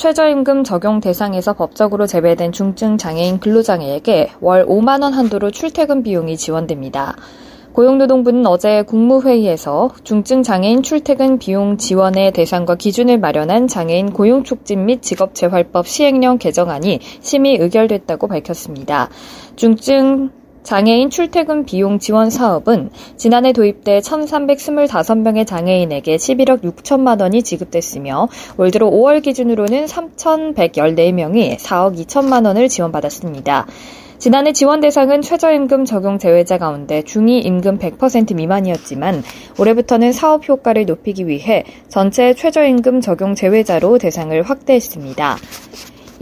최저임금 적용 대상에서 법적으로 제외된 중증 장애인 근로장애에게 월 5만 원 한도로 출퇴근 비용이 지원됩니다. 고용노동부는 어제 국무회의에서 중증 장애인 출퇴근 비용 지원의 대상과 기준을 마련한 장애인 고용 촉진 및 직업 재활법 시행령 개정안이 심의 의결됐다고 밝혔습니다. 중증 장애인 출퇴근 비용 지원 사업은 지난해 도입돼 1,325명의 장애인에게 11억 6천만 원이 지급됐으며 올 들어 5월 기준으로는 3,114명이 4억 2천만 원을 지원받았습니다. 지난해 지원 대상은 최저임금 적용 제외자 가운데 중위 임금 100% 미만이었지만 올해부터는 사업 효과를 높이기 위해 전체 최저임금 적용 제외자로 대상을 확대했습니다.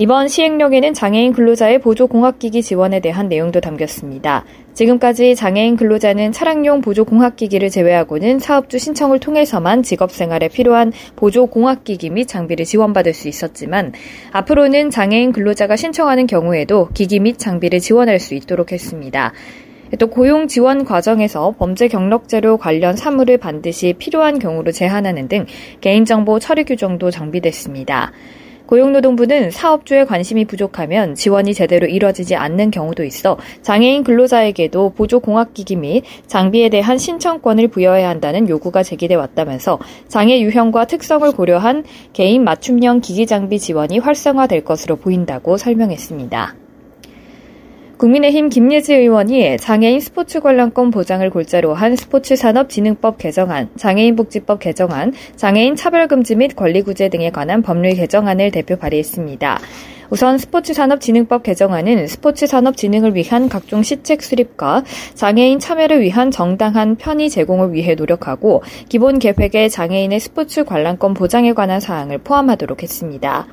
이번 시행령에는 장애인 근로자의 보조공학기기 지원에 대한 내용도 담겼습니다. 지금까지 장애인 근로자는 차량용 보조공학기기를 제외하고는 사업주 신청을 통해서만 직업생활에 필요한 보조공학기기 및 장비를 지원받을 수 있었지만 앞으로는 장애인 근로자가 신청하는 경우에도 기기 및 장비를 지원할 수 있도록 했습니다. 또 고용 지원 과정에서 범죄 경력 자료 관련 사물을 반드시 필요한 경우로 제한하는 등 개인정보 처리 규정도 정비됐습니다. 고용노동부는 사업주의 관심이 부족하면 지원이 제대로 이뤄지지 않는 경우도 있어 장애인 근로자에게도 보조 공학기기 및 장비에 대한 신청권을 부여해야 한다는 요구가 제기돼 왔다면서 장애 유형과 특성을 고려한 개인 맞춤형 기기 장비 지원이 활성화될 것으로 보인다고 설명했습니다. 국민의힘 김예지 의원이 장애인 스포츠 관람권 보장을 골자로 한 스포츠산업진흥법 개정안, 장애인복지법 개정안, 장애인 차별금지 및 권리구제 등에 관한 법률 개정안을 대표 발의했습니다. 우선 스포츠산업진흥법 개정안은 스포츠산업 진흥을 위한 각종 시책 수립과 장애인 참여를 위한 정당한 편의 제공을 위해 노력하고 기본 계획에 장애인의 스포츠 관람권 보장에 관한 사항을 포함하도록 했습니다.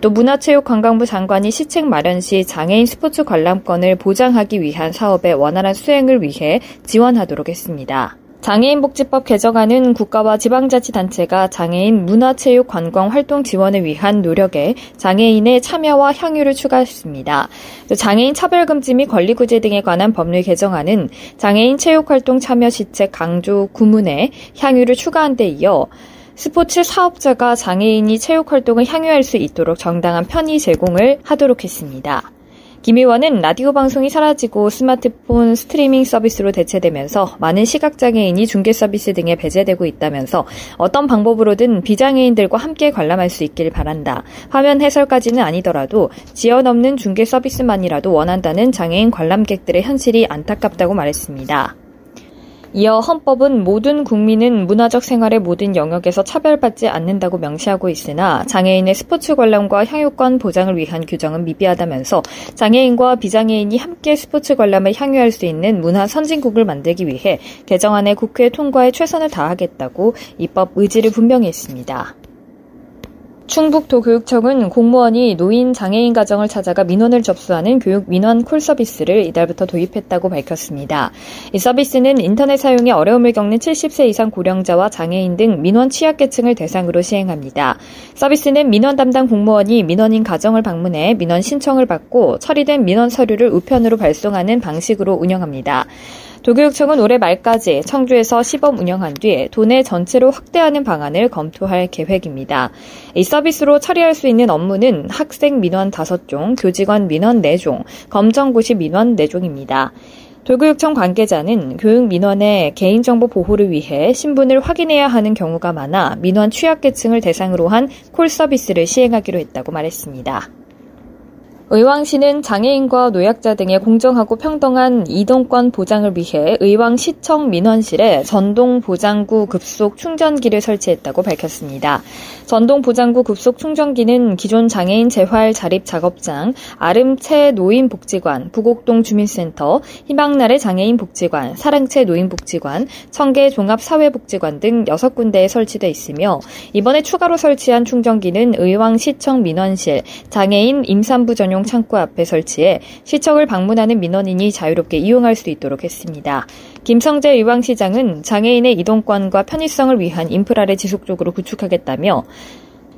또 문화체육관광부 장관이 시책 마련 시 장애인 스포츠 관람권을 보장하기 위한 사업의 원활한 수행을 위해 지원하도록 했습니다. 장애인복지법 개정안은 국가와 지방자치단체가 장애인 문화체육 관광 활동 지원을 위한 노력에 장애인의 참여와 향유를 추가했습니다. 장애인 차별금지 및 권리구제 등에 관한 법률 개정안은 장애인 체육활동 참여 시책 강조 구문에 향유를 추가한 데 이어 스포츠 사업자가 장애인이 체육활동을 향유할 수 있도록 정당한 편의 제공을 하도록 했습니다. 김 의원은 라디오 방송이 사라지고 스마트폰 스트리밍 서비스로 대체되면서 많은 시각장애인이 중개 서비스 등에 배제되고 있다면서 어떤 방법으로든 비장애인들과 함께 관람할 수 있길 바란다. 화면 해설까지는 아니더라도 지연 없는 중개 서비스만이라도 원한다는 장애인 관람객들의 현실이 안타깝다고 말했습니다. 이어 헌법은 모든 국민은 문화적 생활의 모든 영역에서 차별받지 않는다고 명시하고 있으나 장애인의 스포츠 관람과 향유권 보장을 위한 규정은 미비하다면서 장애인과 비장애인이 함께 스포츠 관람을 향유할 수 있는 문화 선진국을 만들기 위해 개정안의 국회 통과에 최선을 다하겠다고 입법 의지를 분명히 했습니다. 충북도교육청은 공무원이 노인 장애인 가정을 찾아가 민원을 접수하는 교육 민원 콜 서비스를 이달부터 도입했다고 밝혔습니다. 이 서비스는 인터넷 사용에 어려움을 겪는 70세 이상 고령자와 장애인 등 민원 취약계층을 대상으로 시행합니다. 서비스는 민원 담당 공무원이 민원인 가정을 방문해 민원 신청을 받고 처리된 민원 서류를 우편으로 발송하는 방식으로 운영합니다. 도교육청은 올해 말까지 청주에서 시범 운영한 뒤 도내 전체로 확대하는 방안을 검토할 계획입니다. 이 서비스로 처리할 수 있는 업무는 학생 민원 5종, 교직원 민원 4종, 검정고시 민원 4종입니다. 도교육청 관계자는 교육 민원의 개인정보 보호를 위해 신분을 확인해야 하는 경우가 많아 민원 취약계층을 대상으로 한 콜 서비스를 시행하기로 했다고 말했습니다. 의왕시는 장애인과 노약자 등의 공정하고 평등한 이동권 보장을 위해 의왕시청 민원실에 전동 보장구 급속 충전기를 설치했다고 밝혔습니다. 전동 보장구 급속 충전기는 기존 장애인 재활 자립 작업장, 아름채 노인 복지관, 부곡동 주민센터, 희망날의 장애인 복지관, 사랑채 노인 복지관, 청계 종합 사회 복지관 등 6군데에 설치돼 있으며 이번에 추가로 설치한 충전기는 의왕시청 민원실, 장애인 임산부 전용 구청 창구 앞에 설치해 시청을 방문하는 민원인이 자유롭게 이용할 수 있도록 했습니다. 김성재 의왕시장은 장애인의 이동권과 편의성을 위한 인프라를 지속적으로 구축하겠다며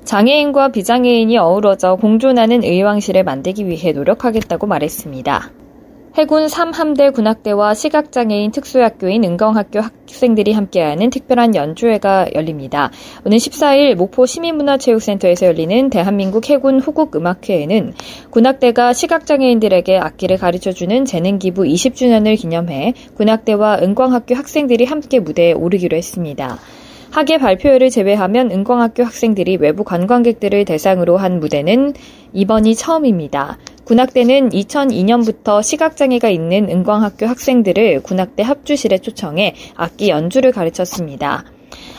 장애인과 비장애인이 어우러져 공존하는 의왕시를 만들기 위해 노력하겠다고 말했습니다. 해군 3함대 군악대와 시각장애인 특수학교인 은광학교 학생들이 함께하는 특별한 연주회가 열립니다. 오는 14일 목포 시민문화체육센터에서 열리는 대한민국 해군 후국음악회에는 군악대가 시각장애인들에게 악기를 가르쳐주는 재능기부 20주년을 기념해 군악대와 은광학교 학생들이 함께 무대에 오르기로 했습니다. 학예 발표회를 제외하면 은광학교 학생들이 외부 관광객들을 대상으로 한 무대는 이번이 처음입니다. 군악대는 2002년부터 시각장애가 있는 은광학교 학생들을 군악대 합주실에 초청해 악기 연주를 가르쳤습니다.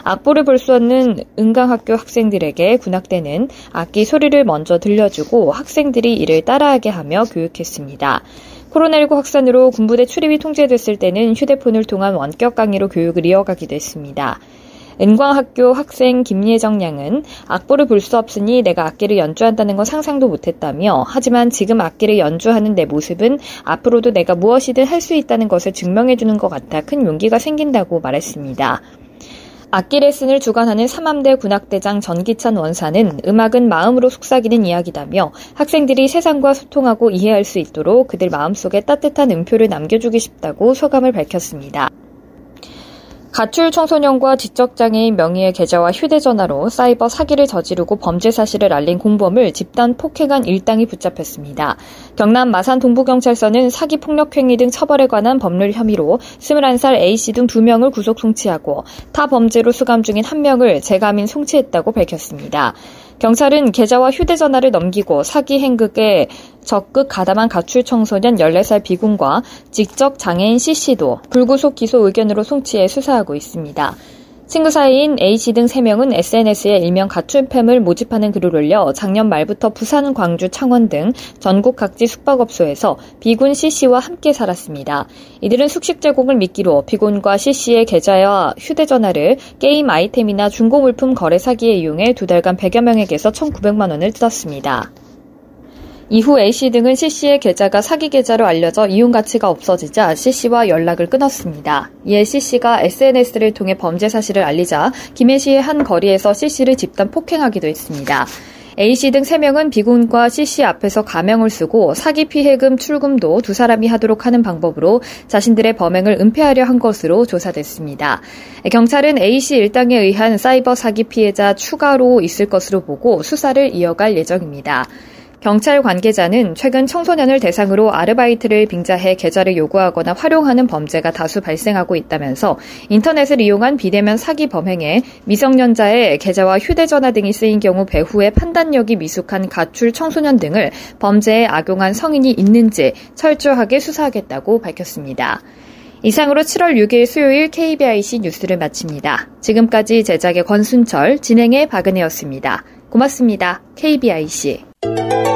악보를 볼 수 없는 은광학교 학생들에게 군악대는 악기 소리를 먼저 들려주고 학생들이 이를 따라하게 하며 교육했습니다. 코로나19 확산으로 군부대 출입이 통제됐을 때는 휴대폰을 통한 원격 강의로 교육을 이어가기도 했습니다. 은광학교 학생 김예정 양은 악보를 볼 수 없으니 내가 악기를 연주한다는 건 상상도 못했다며 하지만 지금 악기를 연주하는 내 모습은 앞으로도 내가 무엇이든 할 수 있다는 것을 증명해주는 것 같아 큰 용기가 생긴다고 말했습니다. 악기 레슨을 주관하는 삼함대 군악대장 전기찬 원사는 음악은 마음으로 속삭이는 이야기다며 학생들이 세상과 소통하고 이해할 수 있도록 그들 마음속에 따뜻한 음표를 남겨주고 싶다고 소감을 밝혔습니다. 가출 청소년과 지적장애인 명의의 계좌와 휴대전화로 사이버 사기를 저지르고 범죄 사실을 알린 공범을 집단 폭행한 일당이 붙잡혔습니다. 경남 마산 동부경찰서는 사기 폭력행위 등 처벌에 관한 법률 혐의로 21살 A씨 등 2명을 구속 송치하고 타 범죄로 수감 중인 1명을 재감인 송치했다고 밝혔습니다. 경찰은 계좌와 휴대전화를 넘기고 사기 행극에 적극 가담한 가출 청소년 14살 비군과 직접 장애인 C씨도 불구속 기소 의견으로 송치해 수사하고 있습니다. 친구 사이인 A씨 등 3명은 SNS에 일명 가출팸을 모집하는 글을 올려 작년 말부터 부산, 광주, 창원 등 전국 각지 숙박업소에서 비군 C씨와 함께 살았습니다. 이들은 숙식 제공을 미끼로 비군과 C씨의 계좌와 휴대전화를 게임 아이템이나 중고 물품 거래 사기에 이용해 두 달간 100여 명에게서 1,900만 원을 뜯었습니다. 이후 A씨 등은 C씨의 계좌가 사기 계좌로 알려져 이용 가치가 없어지자 C씨와 연락을 끊었습니다. 이에 C씨가 SNS를 통해 범죄 사실을 알리자 김해시의 한 거리에서 C씨를 집단 폭행하기도 했습니다. A씨 등 3명은 비군과 C씨 앞에서 가명을 쓰고 사기 피해금 출금도 두 사람이 하도록 하는 방법으로 자신들의 범행을 은폐하려 한 것으로 조사됐습니다. 경찰은 A씨 일당에 의한 사이버 사기 피해자 추가로 있을 것으로 보고 수사를 이어갈 예정입니다. 경찰 관계자는 최근 청소년을 대상으로 아르바이트를 빙자해 계좌를 요구하거나 활용하는 범죄가 다수 발생하고 있다면서 인터넷을 이용한 비대면 사기 범행에 미성년자의 계좌와 휴대전화 등이 쓰인 경우 배후에 판단력이 미숙한 가출 청소년 등을 범죄에 악용한 성인이 있는지 철저하게 수사하겠다고 밝혔습니다. 이상으로 7월 6일 수요일 KBIC 뉴스를 마칩니다. 지금까지 제작의 권순철, 진행의 박은혜였습니다. 고맙습니다. KBIC. Música